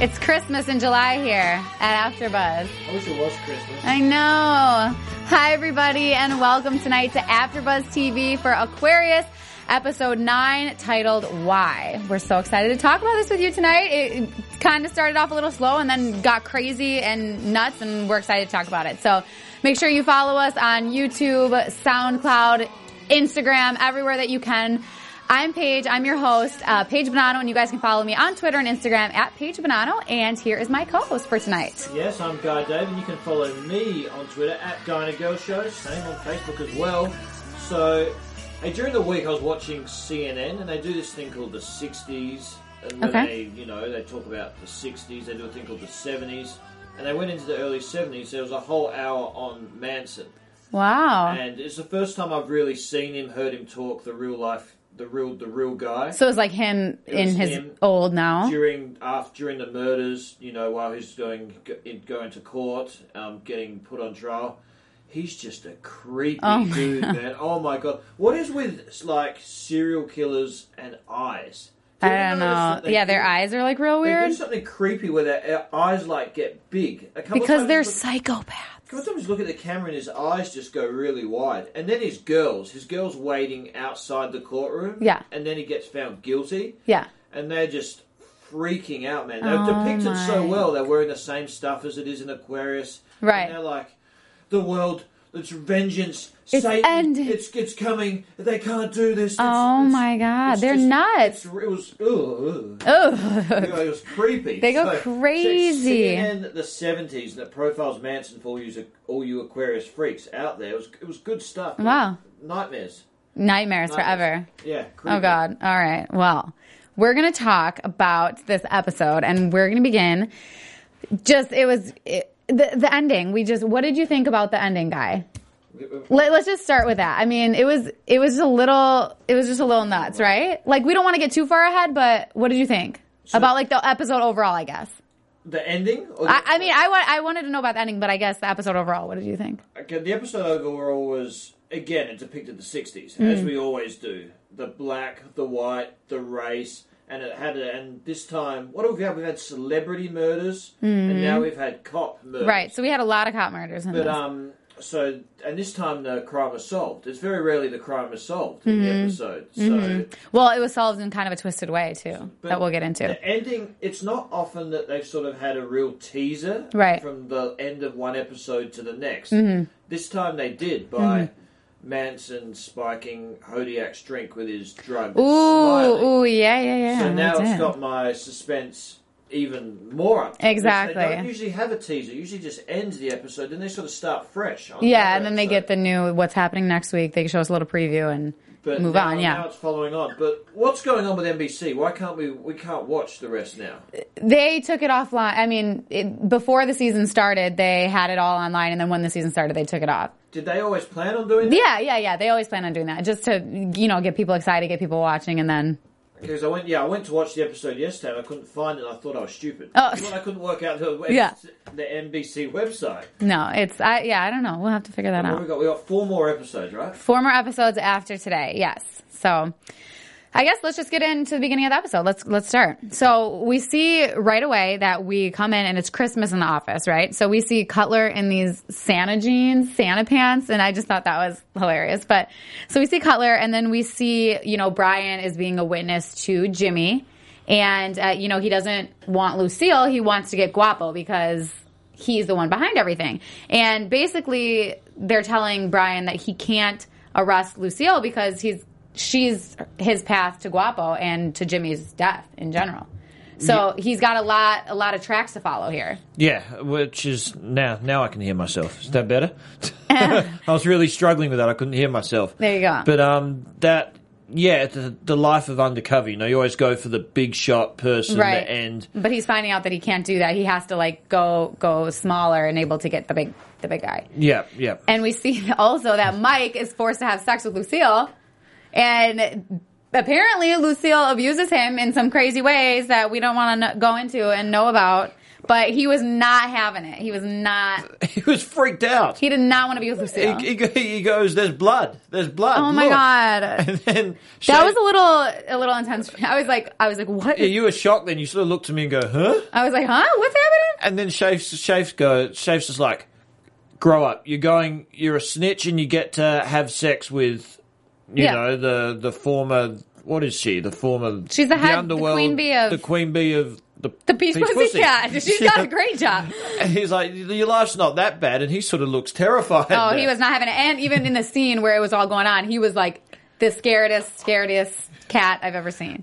It's Christmas in July here at AfterBuzz. I wish it was Christmas. I know. Hi, everybody, and welcome tonight to AfterBuzz TV for Aquarius, episode nine, titled "Why." We're so excited to talk about this with you tonight. It kind of started off a little slow and then got crazy and nuts, and we're excited to talk about it. So, make sure you follow us on YouTube, SoundCloud, Instagram, everywhere that you can. I'm Paige. I'm your host, uh, Paige Bonanno, and you guys can follow me on Twitter and Instagram at Paige Bonanno. And here is my co-host for tonight. Yes, I'm Guy Dave, and you can follow me on Twitter at Guy and Girl Show, same on Facebook as well. So, hey, during the week I was watching CNN, and they do this thing called the 60s, and when Okay. they, you know, they talk about the 60s, they do a thing called the 70s, and they went into the early 70s. There was a whole hour on Manson, Wow. and it's the first time I've really seen him, heard him talk, the real life, the real, the real guy. So it's like him It in his him. old now. during after during the murders, you know, while he's going going to court, um, getting put on trial, he's just a creepy Oh dude, man. Oh my god, what is with like serial killers and eyes? Do I don't know. they Yeah, their eyes are like real They weird do something creepy where their uh, eyes like get big. A because they're psychopaths. A couple times look at the camera and his eyes just go really wide. And then his girls, his girls waiting outside the courtroom. Yeah. And then he gets found guilty Yeah. and they're just freaking out, man. They're Oh depicted so my. well. They're wearing the same stuff as it is in Aquarius. Right. And they're like, the world, it's vengeance. It's Satan. It's it's coming. They can't do this. It's- Oh it's- my god, they're just- nuts. It's, it was. Ugh, ugh. Ugh. You know, it was creepy. They go So, crazy. CNN the seventies that profiles Manson for all you all you Aquarius freaks out there. It was it was good stuff. Wow. Nightmares. Nightmares Nightmares. forever. Yeah. Oh creepy. Oh god. All right. Well, we're going to talk about this episode and we're going to begin just it was it, the the ending. We just what did you think about the ending, guy? Let, let's just start with that. I mean, it was it was a little it was just a little nuts, right? Like we don't want to get too far ahead, but what did you think about like the episode overall? I guess. The ending. Or the- I, I mean, I want I wanted to know about the ending, but I guess the episode overall. What did you think? Okay, the episode overall was again it depicted the '60s as Mm. we always do. The black, the white, the race, and it had a, and this time what have we had? We've had celebrity murders, and now we've had cop murders. Mm-hmm. Right. So we had a lot of cop murders in But um, so and this time the crime was solved. It's very rarely the crime is solved in the Mm-hmm. episode. So well, it was solved in kind of a twisted way too, but that we'll get into. The ending. It's not often that they've sort of had a real teaser Right. from the end of one episode to the next. Mm-hmm. This time they did by. Manson spiking Hodiak's drink with his drug. Ooh, ooh, yeah, yeah, yeah. So now it's it. got my suspense even more up. Exactly. They don't usually have a teaser. It usually just ends the episode, then they sort of start fresh. yeah, and then they get the new what's happening next week. They show us a little preview and but move now, on. Yeah, Now it's following on. But what's going on with NBC? Why can't we? We can't watch the rest now. they took it offline. I mean, it, before the season started, they had it all online, and then when the season started, they took it off. Did they always plan on doing that? Yeah, yeah, yeah. They always plan on doing that, just to you know get people excited, get people watching, and then Because I went, yeah, I went to watch the episode yesterday. and I couldn't find it. and I thought I was stupid. Oh. I couldn't work out the, Yeah. the NBC website. no, it's I yeah, I don't know. We'll have to figure that What out. we got? We got four more episodes, right? Four more episodes after today. Yes. So I guess let's just get into the beginning of the episode. Let's let's start. So we see right away that we come in and it's Christmas in the office, right? So we see Cutler in these Santa jeans, Santa pants, and I just thought that was hilarious. But so we see Cutler, and then we see you know Brian is being a witness to Jimmy, and uh, you know he doesn't want Lucille, he wants to get Guapo because he's the one behind everything. And basically, they're telling Brian that he can't arrest Lucille because he's she's his path to Guapo and to Jimmy's death in general. So he's got a lot, a lot of tracks to follow here. Yeah, which is now now I can hear myself. Is that better? I was really struggling with that. I couldn't hear myself. There you go. But um, that yeah, the, the life of undercover. You know, you always go for the big shot person, Right. the end. But he's finding out that he can't do that. He has to like go go smaller and able to get the big the big guy. Yeah, yeah. And we see also that Mike is forced to have sex with Lucille, and apparently Lucille abuses him in some crazy ways that we don't want to go into and know about. But he was not having it. He was not. He was freaked out. He did not want to be with Lucille. He, he, he goes, "There's blood. There's blood." oh my look." god, And then that was a little a little intense. I was like, I was like, what? Yeah, you were shocked. Then you sort of looked at me and go, "Huh?" I was like, huh? What's happening? And then Shafes, Shafes go, Shafes is like, "Grow up. You're going. You're a snitch, and you get to have sex with, you Yeah. know, the the former. What is she? The former. She's the head- the underworld, queen bee of- the queen bee of the The Peach Peach Pussy Cat. She's Yeah. done a great job. And he's like, "Your life's not that bad," and he sort of looks terrified. Oh, there. he was not having it. And even in the scene where it was all going on, he was like the scaredest, scaredest cat I've ever seen.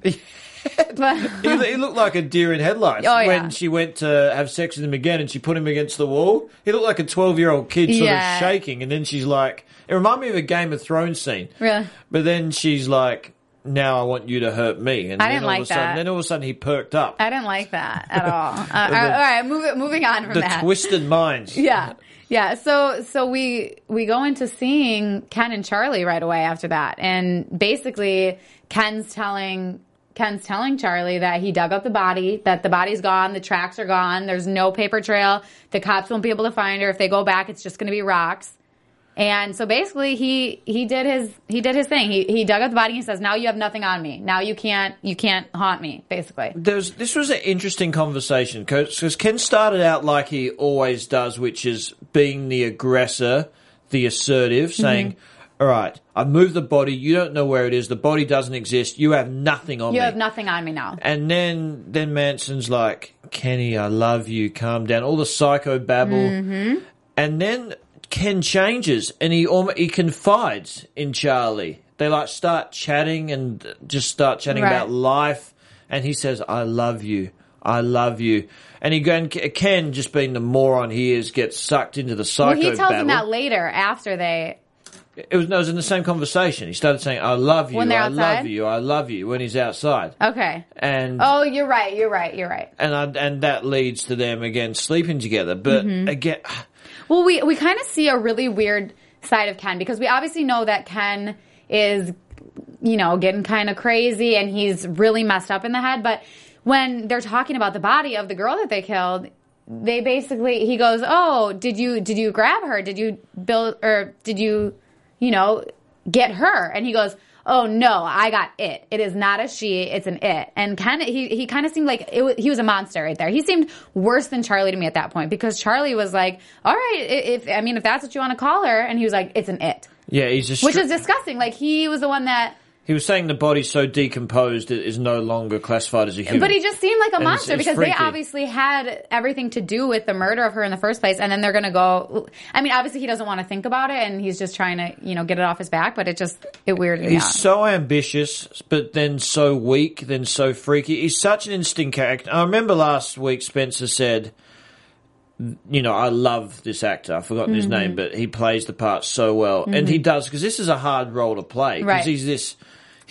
but, He, he looked like a deer in headlights Oh, yeah. when she went to have sex with him again and she put him against the wall. He looked like a 12 year old kid sort Yeah. of shaking. And then she's like, it reminded me of a Game of Thrones scene. Really? But then she's like, now I want you to hurt me. And I then didn't all like of a sudden, that. Then all of a sudden he perked up. I didn't like that at all. Uh, all right, move, moving on from the that. twisted minds. Yeah. Yeah. So so we we go into seeing Ken and Charlie right away after that. And basically Ken's telling Ken's telling Charlie that he dug up the body, that the body's gone, the tracks are gone, there's no paper trail, the cops won't be able to find her. If they go back, it's just gonna be rocks. And so basically he he did his he did his thing. He he dug up the body and he says, Now you have nothing on me. Now you can't you can't haunt me, basically. There's, this was an interesting conversation because Ken started out like he always does, which is being the aggressor, the assertive, Mm-hmm. saying, "All right, I've moved the body. You don't know where it is. The body doesn't exist. You have nothing on You me." You have nothing on me now. and then, then Manson's like, "Kenny, I love you. Calm down." All the psycho babble, Mm-hmm. and then Ken changes and he almost, he confides in Charlie. They like start chatting and just start chatting Right. about life, and he says, "I love you, I love you," and he and Ken, just being the moron he is, gets sucked into the psycho Well, he tells him that later after they It was no, it was in the same conversation. He started saying, "I love you, When they're I outside? love you, I love you" when he's outside, Okay. and Oh, you're right. You're right. You're right. and I, and that leads to them again sleeping together. But Mm-hmm. again, Well, we we kind of see a really weird side of Ken because we obviously know that Ken is, you know, getting kind of crazy and he's really messed up in the head. But when they're talking about the body of the girl that they killed, they basically he goes, "Oh, did you did you grab her? Did you build or did you, you know, get her?" And he goes. Oh no! I got it. It is not a she. It's an it. And Ken, he he kind of seemed like it, he was a monster right there. He seemed worse than Charlie to me at that point because Charlie was like, "All right, if I mean if that's what you want to call her," and he was like, "It's an it," yeah, he's just which is disgusting. Like he was the one that, he was saying the body's so decomposed it is no longer classified as a human. but he just seemed like a And it's- monster it's because freaky. they obviously had everything to do with the murder of her in the first place, and then they're gonna go. I mean, obviously he doesn't want to think about it, and he's just trying to you know get it off his back. But it just it weirded me He's out. so ambitious, but then so weak, then so freaky. He's such an interesting character. I remember last week Spencer said, you know, I love this actor. I've forgotten his Mm-hmm. name, but he plays the part so well. And he does, because this is a hard role to play. Because Right. he's this.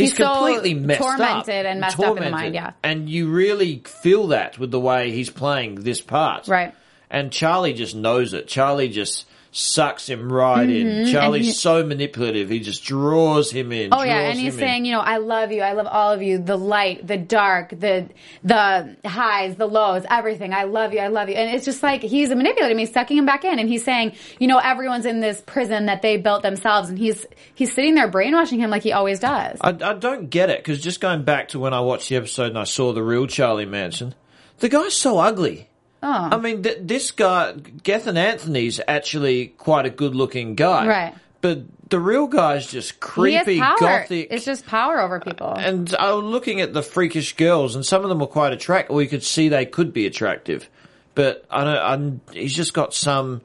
He's, He's completely messed up. tormented and messed up in the mind, yeah. And you really feel that with the way he's playing this part. Right. And Charlie just knows it. Charlie just sucks him right in. Charlie's Mm-hmm. he- so manipulative. He just draws him in. Oh yeah, and he's him in. saying, you know, I love you, I love all of you, the light, the dark, the the highs, the lows, everything. I love you, I love you. And it's just like he's manipulating me, sucking him back in, and he's saying, you know, everyone's in this prison that they built themselves, and he's he's sitting there brainwashing him like he always does. I, I don't get it because just going back to when I watched the episode and I saw the real Charlie Manson, the guy's so ugly. Oh. I mean, th- this guy, Gethin Anthony's actually quite a good looking guy. Right. But the real guy's just creepy, gothic. It's just power over people. and I was looking at the freakish girls, and some of them were quite attractive. Or you could see they could be attractive, but I don't. I'm, he's just got some.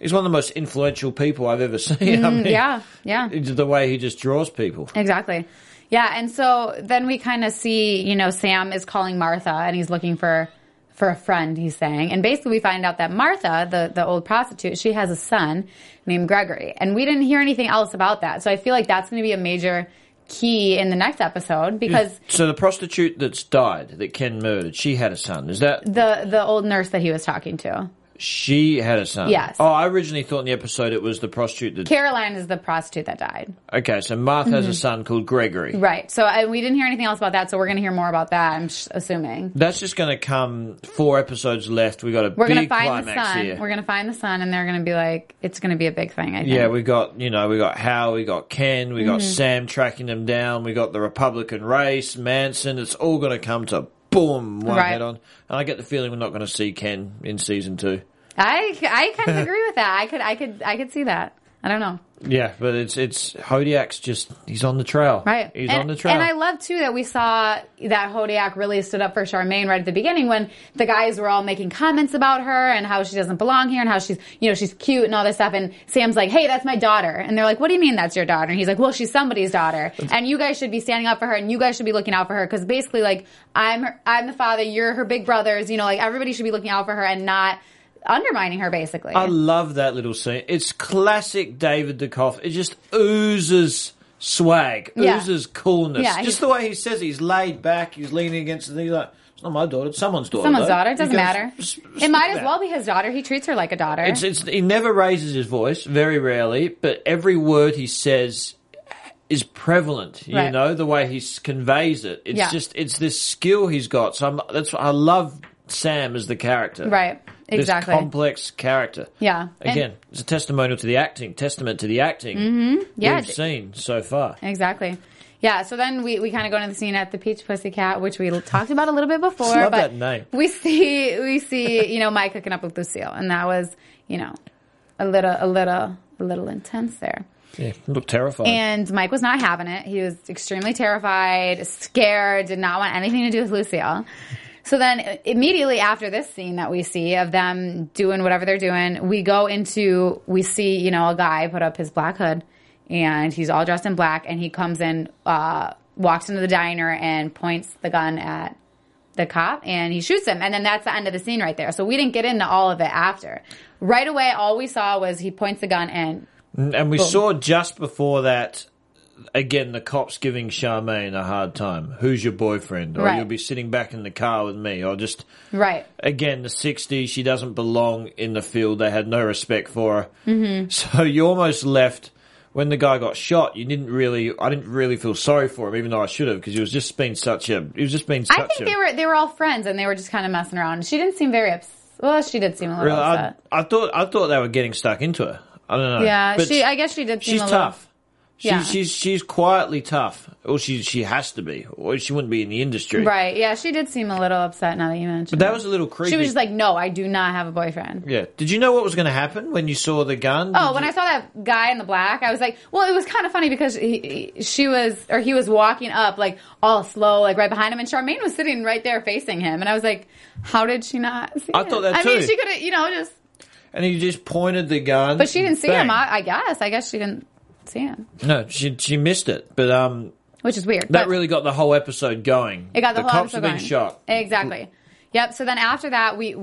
He's one of the most influential people I've ever seen. I mean, Mm, yeah, yeah. the way he just draws people. Exactly. Yeah, and so then we kind of see, you know, Sam is calling Martha and he's looking for for a friend, he's saying. And basically we find out that Martha, the the old prostitute, she has a son named Gregory. And we didn't hear anything else about that. So I feel like that's going to be a major key in the next episode because So the prostitute that's died, that Ken murdered, she had a son. Is that the the old nurse that he was talking to. She had a son? Yes. Oh, I originally thought in the episode it was the prostitute that. Caroline is the prostitute that died. Okay, so Martha has a son called Gregory. Right. So I, we didn't hear anything else about that. So we're going to hear more about that. I'm sh- assuming. That's just going to come. Four episodes left. We got a We're going to find the climax son. here. We're going to find the son, and they're going to be like, it's going to be a big thing. I think. Yeah, we got you know we got Hal, we got Ken, we got Mm-hmm. Sam tracking them down, we got the Republican race, Manson. It's all going to come to boom one Right. head on, and I get the feeling we're not going to see Ken in season two. I I kind of agree with that. I could I could I could see that. I don't know. Yeah, but it's it's Hodiak's just he's on the trail. Right. he's and, on the trail. And I love too that we saw that Hodiak really stood up for Charmaine right at the beginning when the guys were all making comments about her and how she doesn't belong here and how she's, you know, she's cute and all this stuff. And Sam's like, hey, that's my daughter. And they're like, what do you mean that's your daughter? And he's like, well, she's somebody's daughter. And you guys should be standing up for her and you guys should be looking out for her. Cause basically like, I'm her, I'm the father, you're her big brothers, you know, like everybody should be looking out for her and not undermining her basically. I love that little scene. It's classic David Duchovny. It just oozes swag, Yeah. oozes coolness. Yeah, just the way he says it, he's laid back, he's leaning against the thing. He's like, it's not my daughter, it's someone's daughter. Someone's though." daughter. It doesn't matter. "S- It might as well be his daughter. He treats her like a daughter. It's, it's, he never raises his voice, very rarely, but every word he says is prevalent. You Right. know the way he conveys it. It's Yeah. just it's this skill he's got. So I'm, that's I love Sam as the character. Right. This complex character. Yeah. And- Again, it's a testimonial to the acting, testament to the acting Mm-hmm. Yeah, we've seen so far. Exactly. Yeah, so then we, we kind of go into the scene at the Peach Pussycat, which we talked about a little bit before. Love but that name. We see we see you know Mike hooking up with Lucille, and that was you know a little a little a little intense there. Yeah, look terrifying. And Mike was not having it. He was extremely terrified, scared, did not want anything to do with Lucille. So then immediately after this scene that we see of them doing whatever they're doing, we go into, we see, you know, a guy put up his black hood and he's all dressed in black and he comes in, uh, walks into the diner and points the gun at the cop and he shoots him. And then that's the end of the scene right there. So we didn't get into all of it after. Right away, all we saw was he points the gun and And we saw just before that, again, the cops giving Charmaine a hard time. Who's your boyfriend? Or Right. you'll be sitting back in the car with me. Or just, right. again, the 60s, she doesn't belong in the field. They had no respect for her. Mm-hmm. So you almost left. When the guy got shot, you didn't really. I didn't really feel sorry for him, even though I should have, because he was just being such a. He was just being such I think a. they were they were all friends and they were just kind of messing around. She didn't seem very upset. Well, she did seem a little Really, I, upset. I thought I thought they were getting stuck into her. I don't know. yeah, But she. I guess she did seem she's a little. tough. She, Yeah. She's she's quietly tough, or she she has to be, or she wouldn't be in the industry. Right? Yeah, she did seem a little upset. Now that you mentioned, But that it. was a little creepy. She was just like, "No, I do not have a boyfriend." yeah. Did you know what was going to happen when you saw the gun? Oh, Did when you- I saw that guy in the black, I was like, well, it was kind of funny because he, he- she was, or he was walking up like all slow, like right behind him, and Charmaine was sitting right there facing him, and I was like, how did she not see? I it? thought that I mean, she could have, you know, just, and he just pointed the gun, but she didn't see bang. him. I, I guess, I guess she didn't see him, No, she she missed it. But um, which is weird. that but- really got the whole episode going. It got the, whole cops episode have been going. shot. Exactly. Yep. So then after that, we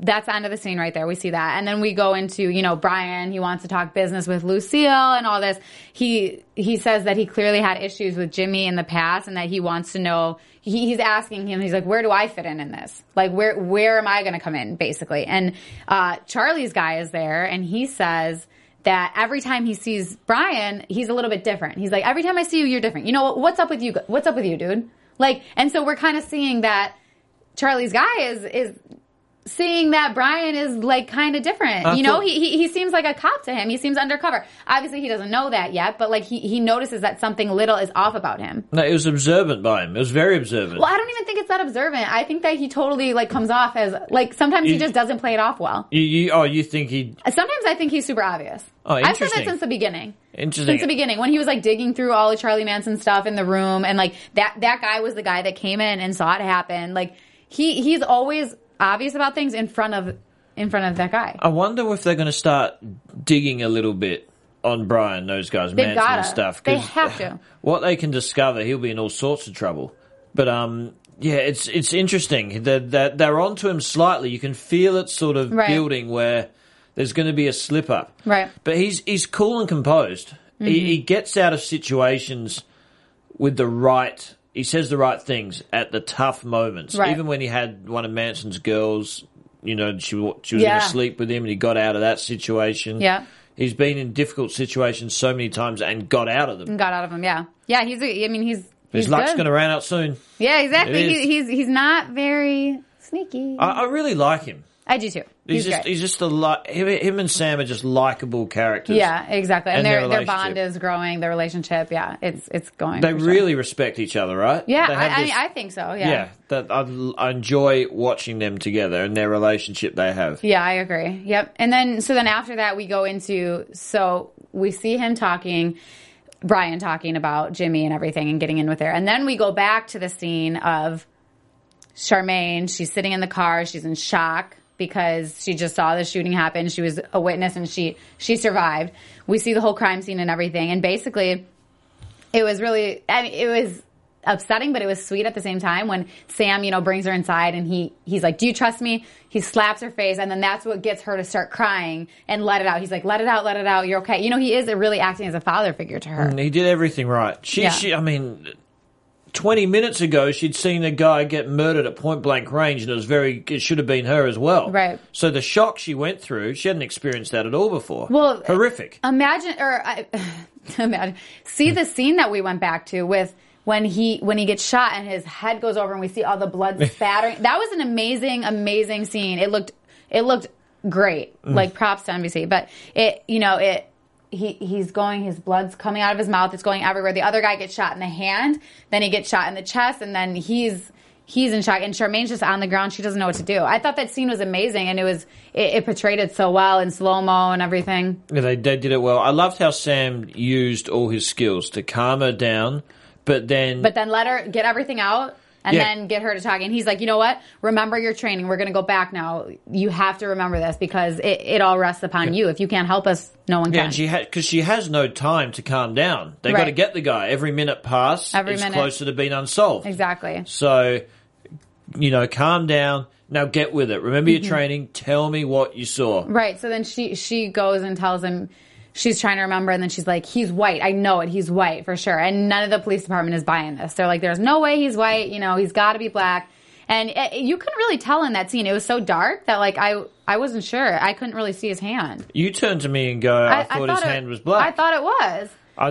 that's the end of the scene right there. We see that, and then we go into you know Brian. He wants to talk business with Lucille and all this. He he says that he clearly had issues with Jimmy in the past, and that he wants to know. He, he's asking him. He's like, "Where do I fit in in this? Like, where where am I going to come in?" Basically, and uh, Charlie's guy is there, and he says that every time he sees Brian, he's a little bit different. He's like, every time I see you, you're different. You know what? What's up with you? What's up with you, dude? Like, and so we're kind of seeing that Charlie's guy is is seeing that Brian is like kind of different. I you know, he, he he seems like a cop to him. He seems undercover. Obviously, he doesn't know that yet, but like he he notices that something little is off about him. No, it was observant by him. It was very observant. Well, I don't even think it's that observant. I think that he totally like comes off as like sometimes he just doesn't play it off well. You, you, oh, you think he? Sometimes I think he's super obvious. Oh, I've said that since the beginning. Interesting. Since the beginning, when he was like digging through all of Charlie Manson stuff in the room, and like that that guy was the guy that came in and saw it happen. Like he he's always obvious about things in front of in front of that guy. I wonder if they're going to start digging a little bit on Brian, those guys, They've Manson and stuff. They have to. What they can discover, he'll be in all sorts of trouble. But um, yeah, it's it's interesting. They're, they're, they're onto him slightly. You can feel it sort of Right. building where there's going to be a slip up. Right. But he's he's cool and composed. Mm-hmm. he gets out of situations with the right. He says the right things at the tough moments. Right. Even when he had one of Manson's girls, you know, she she was Yeah. going to sleep with him, and he got out of that situation. Yeah. He's been in difficult situations so many times and got out of them. got out of him. Yeah, yeah. He's. A, I mean, he's. His he's luck's going to run out soon. Yeah, exactly. He, he's he's not very sneaky. I, I really like him. I do too. He's, He's, just great. he's just a li- him, him and Sam are just likable characters. yeah, exactly. And, and their their their bond is growing. Their relationship. Yeah, it's it's going. They for sure. really respect each other, right? Yeah, I, have I, I think so. Yeah. yeah, that I, I enjoy watching them together and their relationship they have. Yeah, I agree. Yep. And then so then after that we go into so we see him talking Brian talking about Jimmy and everything and getting in with her. And then we go back to the scene of Charmaine, she's sitting in the car, she's in shock because she just saw the shooting happen. She was a witness and she she survived. We see the whole crime scene and everything. And basically it was really I mean, it was upsetting but it was sweet at the same time when Sam you know brings her inside and he he's like do you trust me he slaps her face and then that's what gets her to start crying and let it out he's like let it out let it out you're okay you know he is really acting as a father figure to her And he did everything right. She, Yeah. she, I mean, twenty minutes ago she'd seen a guy get murdered at point blank range, and it was very. It should have been her as well. Right. So the shock she went through, she hadn't experienced that at all before. Well, horrific. imagine or I, imagine see the scene that we went back to with when he when he gets shot and his head goes over and we see all the blood spattering that was an amazing amazing scene it looked it looked great mm. like props to NBC but it you know it he he's going his blood's coming out of his mouth it's going everywhere. The other guy gets shot in the hand then he gets shot in the chest and then he's he's in shock. And Charmaine's just on the ground. She doesn't know what to do. I thought that scene was amazing and it was it, it portrayed it so well in slow mo and everything. Yeah, they, they did it well. I loved how Sam used all his skills to calm her down, but then but then let her get everything out and Yeah. then get her to talk. And he's like, you know what? Remember your training. We're going to go back now. You have to remember this because it, it all rests upon you. If you can't help us, no one Yeah, can. and she had because she has no time to calm down. They got to get the guy. Every minute pass, Every it's minute. closer to being unsolved. exactly. So, you know, calm down. Now get with it. Remember Mm-hmm. your training. Tell me what you saw. Right. So then she she goes and tells him she's trying to remember, and then she's like, "He's white. I know it. He's white for sure." And none of the police department is buying this. They're like, "There's no way he's white. You know, he's got to be black." And it, you couldn't really tell in that scene. It was so dark that like I I wasn't sure. I couldn't really see his hand. You turned to me and go, I, thought his it- hand was black. I thought it was. I,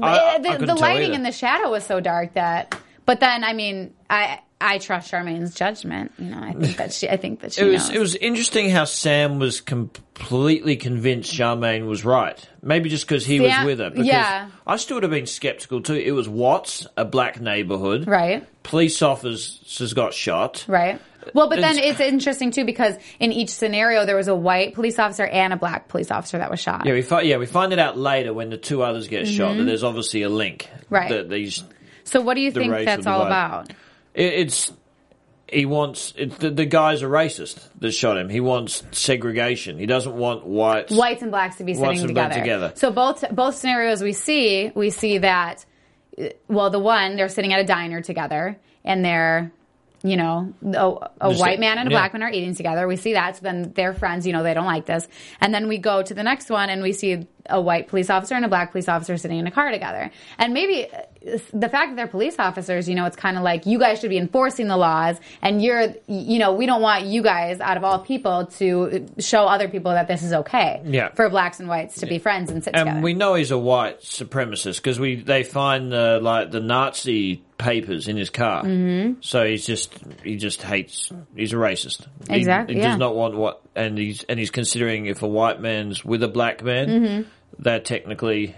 I, I the, the lighting and the shadow was so dark that. But then, I mean, I I trust Charmaine's judgment. You know, I think that she. I think that she It was knows. it was interesting how Sam was completely convinced Charmaine was right. Maybe just because he was with her. Because yeah. I still would have been skeptical too. It was Watts, a black neighborhood. right. Police officers got shot. Right. Well, but then It's- interesting too because in each scenario there was a white police officer and a black police officer that was shot. Yeah, we find yeah we find it out later when the two others get shot that there's obviously a link. Mm-hmm. Right. That these So what do you The think that's all about? It, it's he wants it, the, the guy's a racist that shot him. He wants segregation. He doesn't want whites. Whites and blacks to be sitting together. together. So both both scenarios we see, we see that well, the one they're sitting at a diner together and they're you know, a, a white man and a yeah. black man are eating together. We see that. So then they're friends, you know, they don't like this. And then we go to the next one and we see a white police officer and a black police officer sitting in a car together. And maybe the fact that they're police officers, you know, it's kind of like you guys should be enforcing the laws and you're, you know, we don't want you guys out of all people to show other people that this is okay. Yeah. For blacks and whites to be friends and sit and together. we know he's a white supremacist because we they find the like the Nazi papers in his car. Mm-hmm. So he's just he just hates. He's a racist. He- Exactly, He, yeah. does not want what, and he's and he's considering if a white man's with a black man, Mm-hmm. they're technically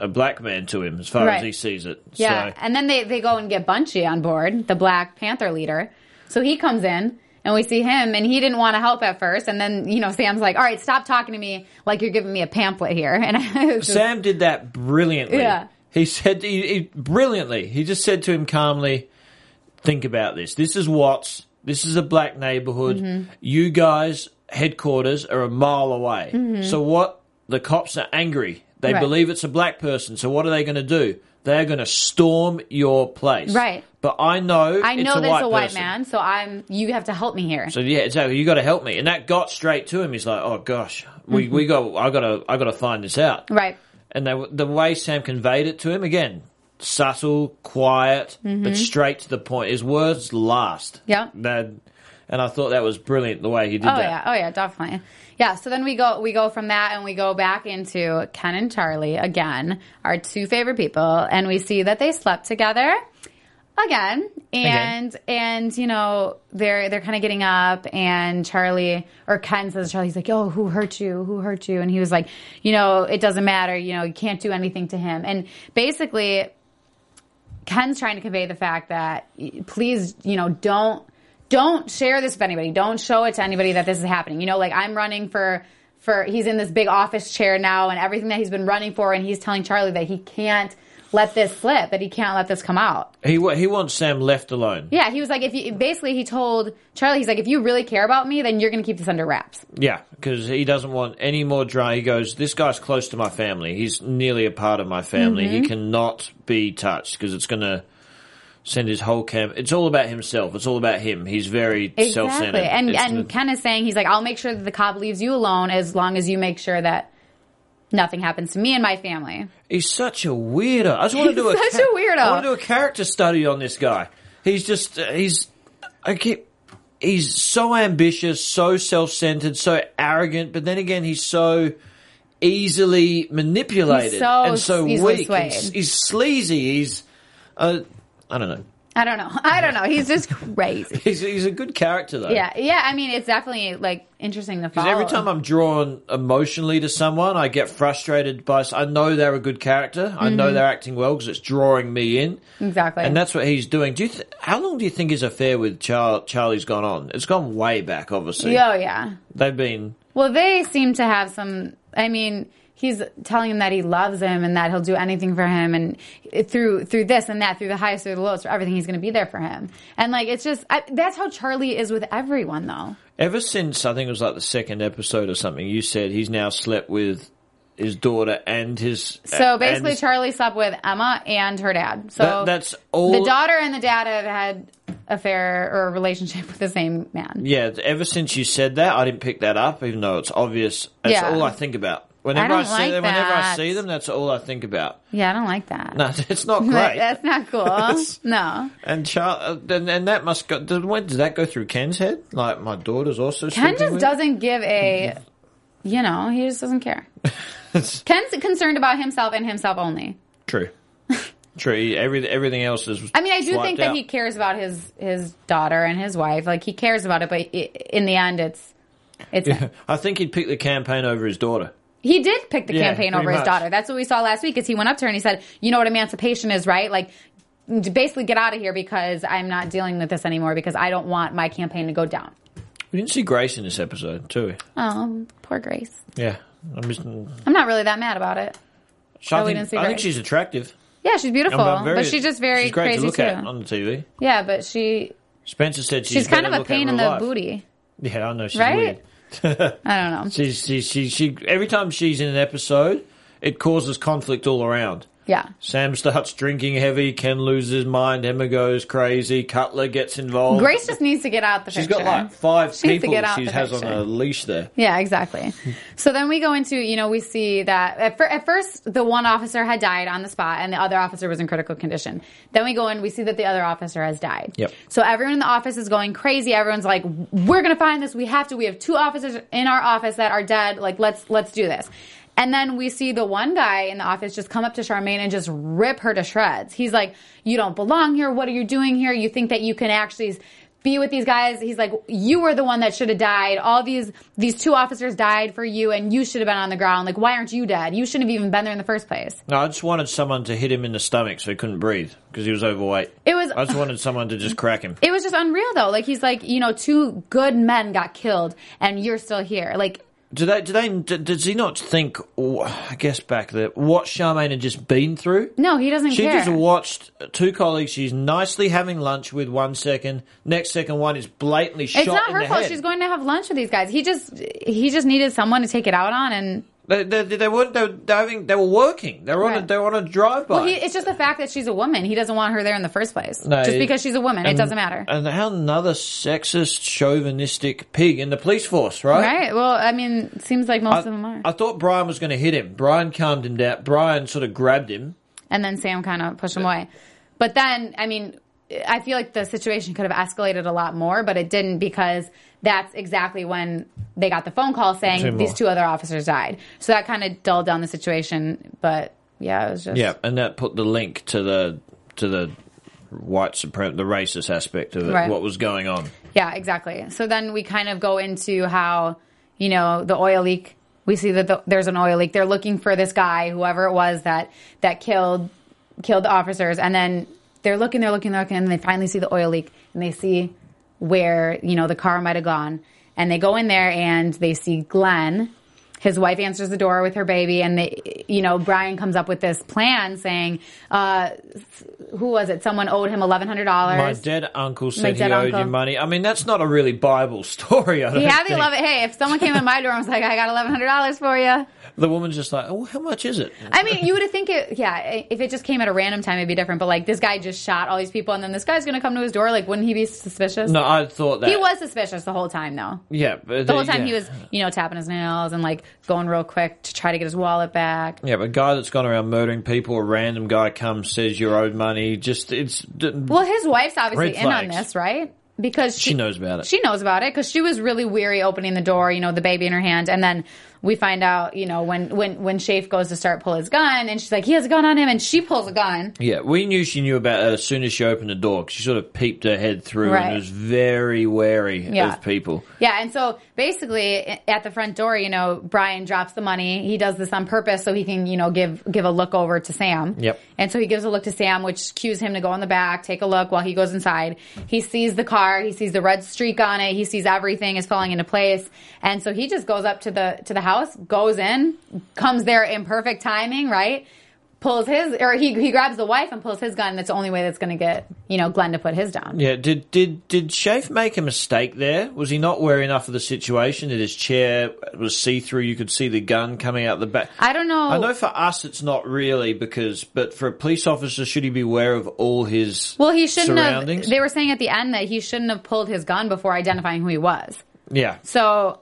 a black man to him as far Right. as he sees it. Yeah, So, and then they, they go and get Bunchy on board, the Black Panther leader. So he comes in, and we see him, and he didn't want to help at first. And then, you know, Sam's like, all right, stop talking to me like you're giving me a pamphlet here. And just, Sam did that brilliantly. Yeah. He said he, he brilliantly. He just said to him calmly, "Think about this. This is Watts. This is a black neighborhood. Mm-hmm. You guys headquarters are a mile away. Mm-hmm. So what? The cops are angry. They Right. believe it's a black person. So what are they going to do? They're going to storm your place. Right. But I know I know it's a white a white person. man, so I'm. You have to help me here. So yeah, exactly. You got to help me, and that got straight to him. He's like, "Oh gosh, we we got. I got to. I got to find this out." Mm-hmm. Right. And they, the way Sam conveyed it to him again, subtle, quiet, but straight to the point. His words last. Mm-hmm. Yeah. That, and I thought that was brilliant the way he did it. Oh that. yeah, oh yeah, definitely. Yeah, so then we go we go from that and we go back into Ken and Charlie again, our two favorite people, and we see that they slept together again. And and you know, they're they're kind of getting up and Charlie or Ken says to Charlie, he's like, "Oh, who hurt you? Who hurt you?" And he was like, "You know, it doesn't matter, you know, you can't do anything to him." And basically Ken's trying to convey the fact that please, you know, don't don't share this with anybody. Don't show it to anybody that this is happening. You know, like I'm running for for he's in this big office chair now and everything that he's been running for and he's telling Charlie that he can't let this slip, that he can't let this come out. He he wants Sam left alone. Yeah, he was like if you basically he told Charlie he's like if you really care about me, then you're going to keep this under wraps. Yeah, because he doesn't want any more drama. He goes, "This guy's close to my family. He's nearly a part of my family. Mm-hmm. He cannot be touched because it's going to send his whole camp. It's all about himself. It's all about him. He's very self-centered. And It's and the- Ken is saying he's like I'll make sure that the cop leaves you alone as long as you make sure that nothing happens to me and my family. he's such a weirdo. I just want to do a such a weirdo. I want to do a character study on this guy. He's just uh, he's I keep. He's so ambitious, so self-centered, so arrogant, but then again, he's so easily manipulated so and so weak. He's, he's sleazy. He's, uh, I don't know. I don't know. I don't know. He's just crazy. He's, he's a good character though. Yeah, yeah. I mean, it's definitely like interesting to Because follow. every time I'm drawn emotionally to someone, I get frustrated by. I know they're a good character. I know they're acting well because it's drawing me in. Mm-hmm. exactly, And that's what he's doing. Do you? Th- how long do you think his affair with Char- Charlie's gone on? It's gone way back. Obviously, oh yeah. they've been. Well, they seem to have some. I mean, he's telling him that he loves him and that he'll do anything for him, and through through this and that, through the highest, through the lowest, for everything, he's going to be there for him. And like, it's just I, that's how Charlie is with everyone, though. Ever since I think it was like the second episode or something, you said he's now slept with his daughter and his. So basically, and- Charlie slept with Emma and her dad. So That- that's all- The daughter and the dad have had affair or a relationship with the same man. Yeah, ever since you said that, I didn't pick that up, even though it's obvious. That's Yeah. all I think about. Whenever I, don't see like them, whenever I see them, that's all I think about. Yeah, I don't like that. No, it's not great. That's not cool. No. and Char- uh, and, and that must go. Did, when does that go through Ken's head? Like my daughter's also. Ken just doesn't give a, you know, he just doesn't care. Ken's concerned about himself and himself only. True. True. Every, everything else is. I mean, I do think that he cares about his his daughter and his wife. Like he cares about it, but i in the end, it's it's I think he'd pick the campaign over his daughter. He did pick the Yeah, campaign over his daughter. That's what we saw last week. Is he went up to her and he said, "You know what emancipation is, right? Like." Basically, get out of here because I'm not dealing with this anymore because I don't want my campaign to go down. We didn't see Grace in this episode, too. Oh, poor Grace. Yeah. I'm just, I'm not really that mad about it. I, we think, didn't see I think she's attractive. Yeah, she's beautiful, very- but she's just very she's great crazy to look too. at on the TV. Yeah, but she Spencer said she's, she's kind of a pain in real the life. booty, Yeah, I know she's right? weird. I don't know. She's, she, she, she, every time she's in an episode, it causes conflict all around. Yeah, Sam starts drinking heavy, Ken loses his mind, Emma goes crazy, Cutler gets involved. Grace just needs to get out the She's picture. got like five She people she has on picture. a leash there. Yeah, exactly. So then we go into, you know, we see that at, fir- at first the one officer had died on the spot and the other officer was in critical condition. Then we go in, we see that the other officer has died. Yep. So everyone in the office is going crazy. Everyone's like, we're going to find this. We have to. We have two officers in our office that are dead. Like, let's, let's do this. And then we see the one guy in the office just come up to Charmaine and just rip her to shreds. He's like, you don't belong here. What are you doing here? You think that you can actually be with these guys. He's like, you were the one that should have died. All these these two officers died for you, and you should have been on the ground. Like, why aren't you dead? You shouldn't have even been there in the first place. No, I just wanted someone to hit him in the stomach so he couldn't breathe because he was overweight. It was I just wanted someone to just crack him. it was just unreal though. Like he's like, you know, two good men got killed, and you're still here. Like, Do they? Do they? d- Does he not think? oh, I guess back there, what Charmaine had just been through. no, he doesn't She care. just watched two colleagues. She's nicely having lunch with one second. Next second, one is blatantly shot it's not her fault. head. She's going to have lunch with these guys. He just he just needed someone to take it out on, and They, they, they weren't. They were, they were having, They were working. They were on. A, Right. they were on a drive by. Well, he, it's just the fact that she's a woman. He doesn't want her there in the first place. No, just it- because she's a woman, it doesn't matter. And how another sexist, chauvinistic pig in the police force, right? Right? Well, I mean, it seems like most of them are. I thought Brian was going to hit him. Brian calmed him down. Brian sort of grabbed him. and then Sam kind of pushed him away. But then, I mean, I feel like the situation could have escalated a lot more, but it didn't because that's exactly when they got the phone call saying Two these two other officers died. So that kind of dulled down the situation. But yeah, it was just Yeah, and that put the link to the to the white suprem the racist aspect of it, Right. what was going on. Yeah, exactly. So then we kind of go into how, you know, the oil leak. We see that the, there's an oil leak. They're looking for this guy, whoever it was that that killed killed the officers, and then they're looking, they're looking, they're looking, and they finally see the oil leak, and they see where you know the car might have gone, and they go in there and they see Glenn. His wife answers the door with her baby, and they, you know, Brian comes up with this plan saying, uh, "Who was it? Someone owed him eleven hundred dollars." My dollars." dead uncle My said he owed uncle. you money. I mean, that's not a really Bible story. I don't He had the eleven. Hey, if someone came in my door and was like, "I got eleven hundred dollars for you," The woman's just like, oh, how much is it? I mean, you would think it. Yeah, if it just came at a random time, it'd be different. But like, this guy just shot all these people, and then this guy's going to come to his door. Like, wouldn't he be suspicious? No, I thought that He was suspicious the whole time, though. Yeah, but The whole time yeah. he was, you know, tapping his nails and like going real quick to try to get his wallet back. Yeah, but a guy that's gone around murdering people, a random guy comes, says you're owed money. Just it's Well, his wife's obviously in on this, right? Because she, She knows about it. She knows about it because she was really weary opening the door, you know, the baby in her hand, and then we find out, you know, when when when Shafe goes to start pull his gun, and she's like, he has a gun on him, and she pulls a gun. Yeah, we knew she knew about it as soon as she opened the door 'cause she sort of peeped her head through Right. and was very wary Yeah. of people. Yeah, and so basically at the front door, you know, Brian drops the money. He does this on purpose so he can, you know, give give a look over to Sam. Yep. And so he gives a look to Sam, which cues him to go in the back, take a look while he goes inside. He sees the car, he sees the red streak on it, he sees everything is falling into place, and so he just goes up to the to the house, goes in, comes there in perfect timing, right? Pulls his, or he he grabs the wife and pulls his gun. That's the only way that's going to get you know Glenn to put his down. Yeah, did did did Shafe make a mistake there? Was he not aware enough of the situation? That his chair was see through? You could see the gun coming out the back. I don't know. I know for us it's not really because, but for a police officer, should he be aware of all his Well, he shouldn't surroundings? have. They were saying at the end that he shouldn't have pulled his gun before identifying who he was. yeah, So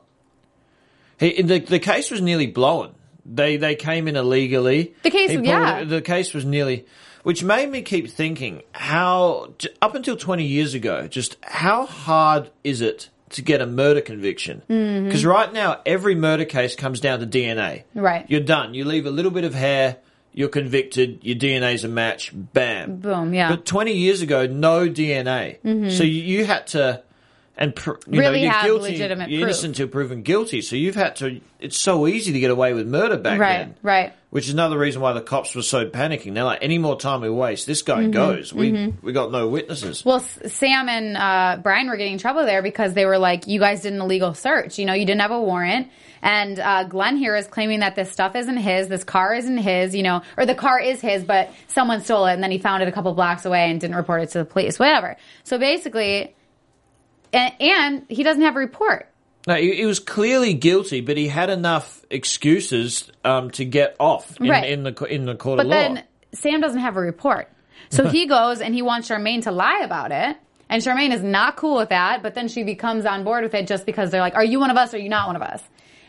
he, the the case was nearly blown. They they came in illegally. The case- pulled yeah. the case was nearly, which made me keep thinking how up until twenty years ago, just how hard is it to get a murder conviction? Mm-hmm. Because right now, every murder case comes down to DNA. Right. you're done. You leave a little bit of hair. You're convicted. Your DNA's a match. Bam. boom, yeah. But 20 years ago, no DNA. So you, you had to, and pr- you Mm-hmm. Really know, you're have guilty, legitimate you're proof. innocent until proven guilty. So you've had to. It's so easy to get away with murder back right, then, right. which is another reason why the cops were so panicking. They're like, any more time we waste, this Mm-hmm. guy goes. We we got no witnesses. Well, S- Sam and uh, Brian were getting in trouble there because they were like, "You guys did an illegal search. You know, you didn't have a warrant." And uh, Glenn here is claiming that this stuff isn't his, this car isn't his, you know, or the car is his, but someone stole it and then he found it a couple blocks away and didn't report it to the police, whatever. So basically, and, and he doesn't have a report. No, he, he was clearly guilty, but he had enough excuses um, to get off in, Right. in the in the court But of law. then Sam doesn't have a report. So he goes and he wants Charmaine to lie about it. And Charmaine is not cool with that, but then she becomes on board with it just because they're like, are you one of us or are you not one of us?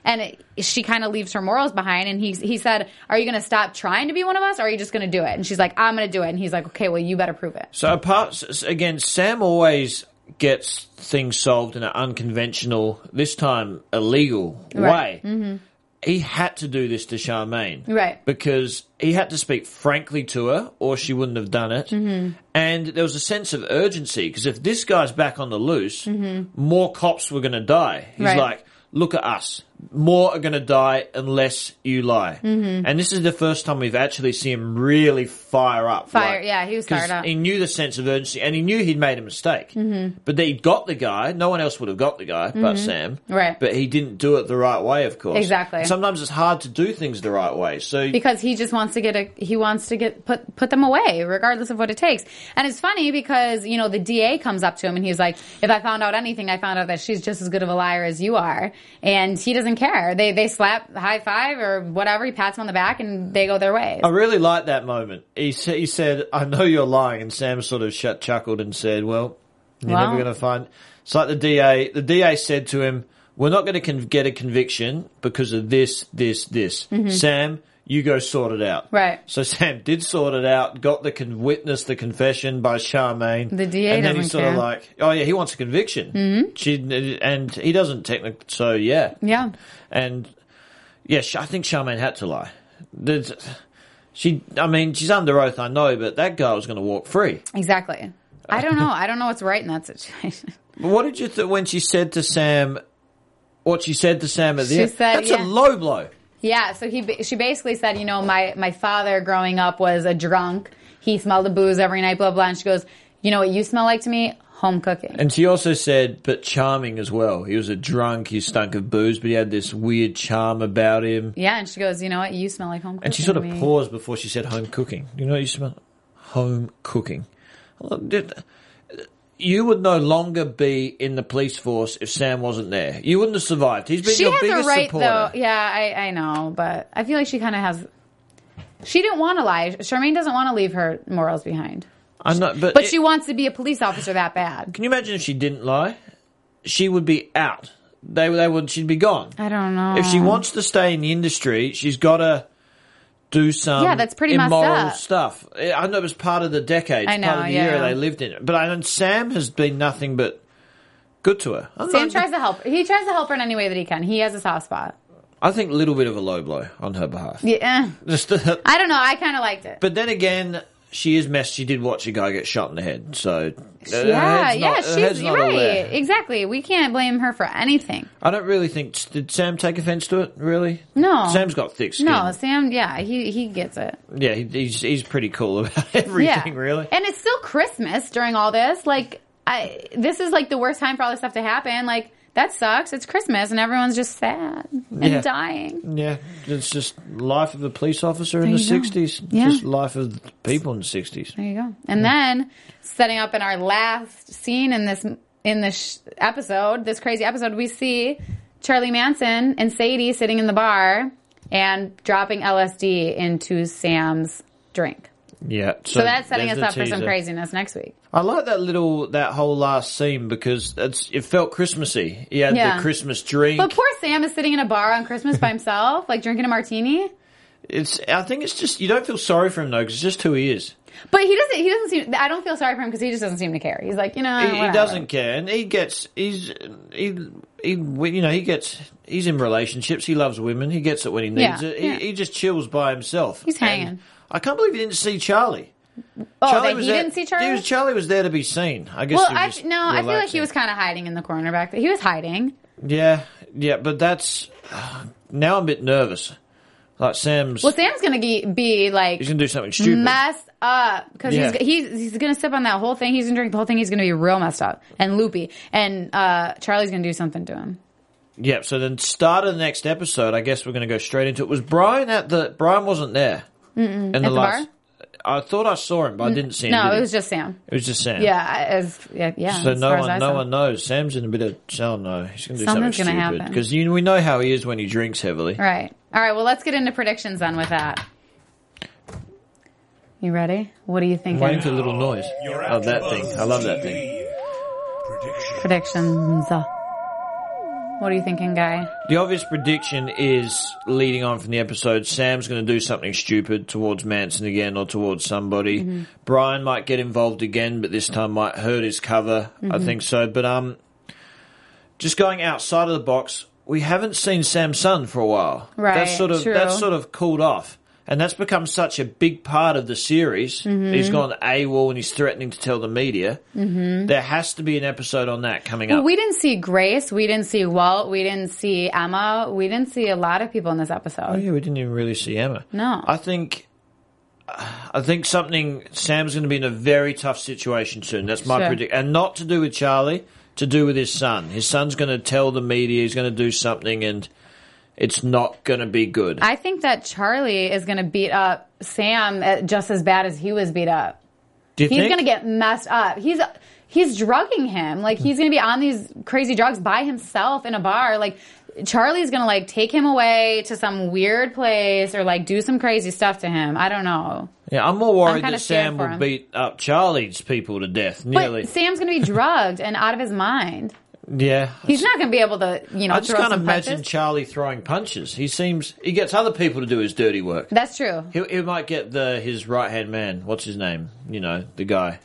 And it, she kind of leaves her morals behind. And he, he said, are you going to stop trying to be one of us or are you just going to do it? And she's like, I'm going to do it. And he's like, okay, well, you better prove it. So apart again, Sam always gets things solved in an unconventional, this time illegal Right. way. He had to do this to Charmaine, Right. Because he had to speak frankly to her, or she wouldn't have done it. Mm-hmm. And there was a sense of urgency because if this guy's back on the loose, Mm-hmm. more cops were going to die. He's Right. like, "Look at us." More are going to die unless you lie. Mm-hmm. And this is the first time we've actually seen him really fire up. Fire- like- yeah, he was fired up. He knew the sense of urgency, and he knew he'd made a mistake. Mm-hmm. But he got the guy. No one else would have got the guy but Sam. Mm-hmm. Right. But he didn't do it the right way, of course. Exactly. Sometimes it's hard to do things the right way. So because he just wants to get a he wants to get put put them away regardless of what it takes and it's funny because you know the da comes up to him and he's like if i found out anything i found out that she's just as good of a liar as you are and he doesn't even care. They they slap high five or whatever. He pats him on the back and they go their ways. I really like that moment. He sa- he said, "I know you're lying," and Sam sort of shut, chuckled and said, "Well, you're Well. never going to find." It's like the DA. The DA said to him, "We're not going to con- get a conviction because of this, this, this." Mm-hmm. Sam, you go sort it out. Right. So Sam did sort it out. Got the con- witness the confession by Charmaine. The DA and then he's sort of care. like, "Oh yeah, he wants a conviction." Mm-hmm. She and he doesn't technically. So yeah, yeah. and yeah, Sh- I think Charmaine had to lie. There's, she, I mean, she's under oath, I know, but that girl was going to walk free. Exactly. I don't know. I don't know what's right in that situation. But what did you think when she said to Sam? What she said to Sam at the She end? said, That's yeah. a low blow. Yeah, so he she basically said, you know, my my father growing up was a drunk. He smelled the booze every night, blah blah. And she goes, you know what you smell like to me? Home cooking. And she also said, but charming as well. He was a drunk. He stunk of booze, but he had this weird charm about him. yeah, and she goes, you know what? You smell like home cooking. And she sort of to me." paused before she said home cooking. You know what you smell? Home cooking. Well, did- You would no longer be in the police force if Sam wasn't there. You wouldn't have survived. He's been She your has biggest a right supporter. though. Yeah, I I know, but I feel like she kind of has. She didn't want to lie. Charmaine doesn't want to leave her morals behind, I know, but, but it- she wants to be a police officer that bad. Can you imagine if she didn't lie? She would be out. They they would. She'd be gone. I don't know. If she wants to stay in the industry, she's got to do some Yeah, that's pretty immoral stuff. I know it was part of the decade, I part of the yeah. era they lived in. But I know Sam has been nothing but good to her. I'm Sam not- tries to help. He tries to help her in any way that he can. He has a soft spot. I think a little bit of a low blow on her behalf. Yeah, Just, I don't know. I kind of liked it. but then again, she is messed. She did watch a guy get shot in the head, so uh, yeah, yeah, not- her she's head's you're not all right. Exactly. We can't blame her for anything. I don't really think. Did Sam take offence to it? Really? No. Sam's got thick skin. No, Sam. Yeah, he he gets it. Yeah, he, he's he's pretty cool about everything. yeah, Really. And it's still Christmas during all this. Like, I this is like the worst time for all this stuff to happen. Like that sucks. It's Christmas and everyone's just sad and Yeah. dying. Yeah, it's just life of a police officer in the sixties. Yeah. Just life of people in the sixties. There you go. And then setting up in our last scene in this in this episode, this crazy episode, we see Charlie Manson and Sadie sitting in the bar and dropping LSD into Sam's drink. Yeah. So, that's setting us the up for some craziness next week. I like that little that whole last scene because it's it felt Christmassy. He had Yeah. the Christmas drink. But poor Sam is sitting in a bar on Christmas by himself, like drinking a martini. it's I think it's just you don't feel sorry for him though because it's just who he is. But he doesn't. He doesn't seem. I don't feel sorry for him because he just doesn't seem to care. He's like, you know, He, he doesn't care, and he gets he's he he you know he gets he's in relationships. He loves women. He gets it when he needs Yeah, it. He, yeah. he just chills by himself. He's And hanging. I can't believe he didn't see Charlie. Oh, Charlie that was he there- didn't see Charlie. He was, Charlie was there to be seen. I guess. well, he was I no, I feel like he relaxing. was kind of hiding in the corner back there. He was hiding. Yeah, yeah, but that's now I'm a bit nervous. Like Sam's, Well, Sam's gonna be, be like he's gonna do something stupid. messed up because Yeah. he's, he's he's gonna sip on that whole thing. He's gonna drink the whole thing. He's gonna be real messed up and loopy. And uh, Charlie's gonna do something to him. yeah. So then, start of the next episode. I guess we're gonna go straight into it. Was Brian at the? Brian wasn't there. In the the last. I thought I saw him, but I mm. didn't see him. No, did it was just Sam. It was just Sam. Yeah, as yeah, yeah. So as no far as one, I no saw. one knows. Sam's in a bit of. Oh no, he's going to do Something's something gonna stupid happen. because you, we know how he is when he drinks heavily. Right. All right. Well, let's get into predictions then. With that, you ready? What do you I'm thinking? waiting for the little noise. Oh, that thing. I love that thing. Predictions. Predictions. Uh, What are you thinking, guy? The obvious prediction is leading on from the episode. Sam's going to do something stupid towards Manson again or towards somebody. Mm-hmm. Brian might get involved again, but this time might hurt his cover. I Mm-hmm. think so. But um, just going outside of the box, we haven't seen Sam's son for a while. Right, That's sort of true. that's sort of cooled off. And that's become such a big part of the series. Mm-hmm. He's gone AWOL and he's threatening to tell the media. Mm-hmm. There has to be an episode on that coming Well, up. we didn't see Grace. We didn't see Walt. We didn't see Emma. We didn't see a lot of people in this episode. Oh yeah, we didn't even really see Emma. No. I think, I think something. Sam's going to be in a very tough situation soon. That's my Sure. prediction, and not to do with Charlie, to do with his son. His son's going to tell the media he's going to do something, and it's not going to be good. I think that Charlie is going to beat up Sam uh, just as bad as he was beat up. do you He's going to get messed up. He's he's drugging him. Like he's going to be on these crazy drugs by himself in a bar. Like Charlie's going to like take him away to some weird place or like do some crazy stuff to him. I don't know. Yeah, I'm more worried kinda that Sam will him. beat up Charlie's people to death. Nearly. But Sam's going to be drugged and out of his mind. Yeah. He's not going to be able to, you know, I just can't imagine punches. Charlie throwing punches. He seems he gets other people to do his dirty work. That's true. He, he might get the his right hand man. What's his name? You know, the guy.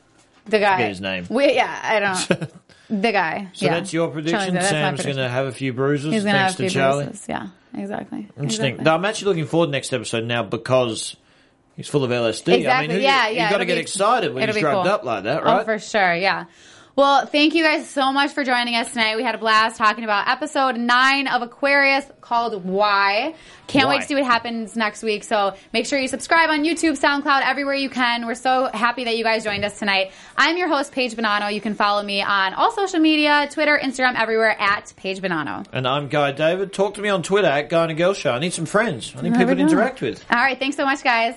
The guy. Forget his name. We, yeah, I don't. the guy. So yeah. that's your prediction. That's Sam's going to have a few bruises He's going to thanks have a to few Charlie. bruises. Yeah, exactly. Interesting. Exactly. No, I'm actually looking forward to next episode now because he's full of LSD. I Exactly. mean, who- yeah, you, yeah. got to get excited when he's drugged cool. up like that, oh, right? Oh, for sure. Yeah. Well, thank you guys so much for joining us tonight. We had a blast talking about episode nine of Aquarius called Why. Can't wait to see what happens next week. So make sure you subscribe on YouTube, SoundCloud, everywhere you can. We're so happy that you guys joined us tonight. I'm your host, Paige Bonanno. You can follow me on all social media, Twitter, Instagram, everywhere at Paige Bonanno. And I'm Guy David. Talk to me on Twitter at Guy and a Girl Show. I need some friends. I need people to interact with. All right. Thanks so much, guys.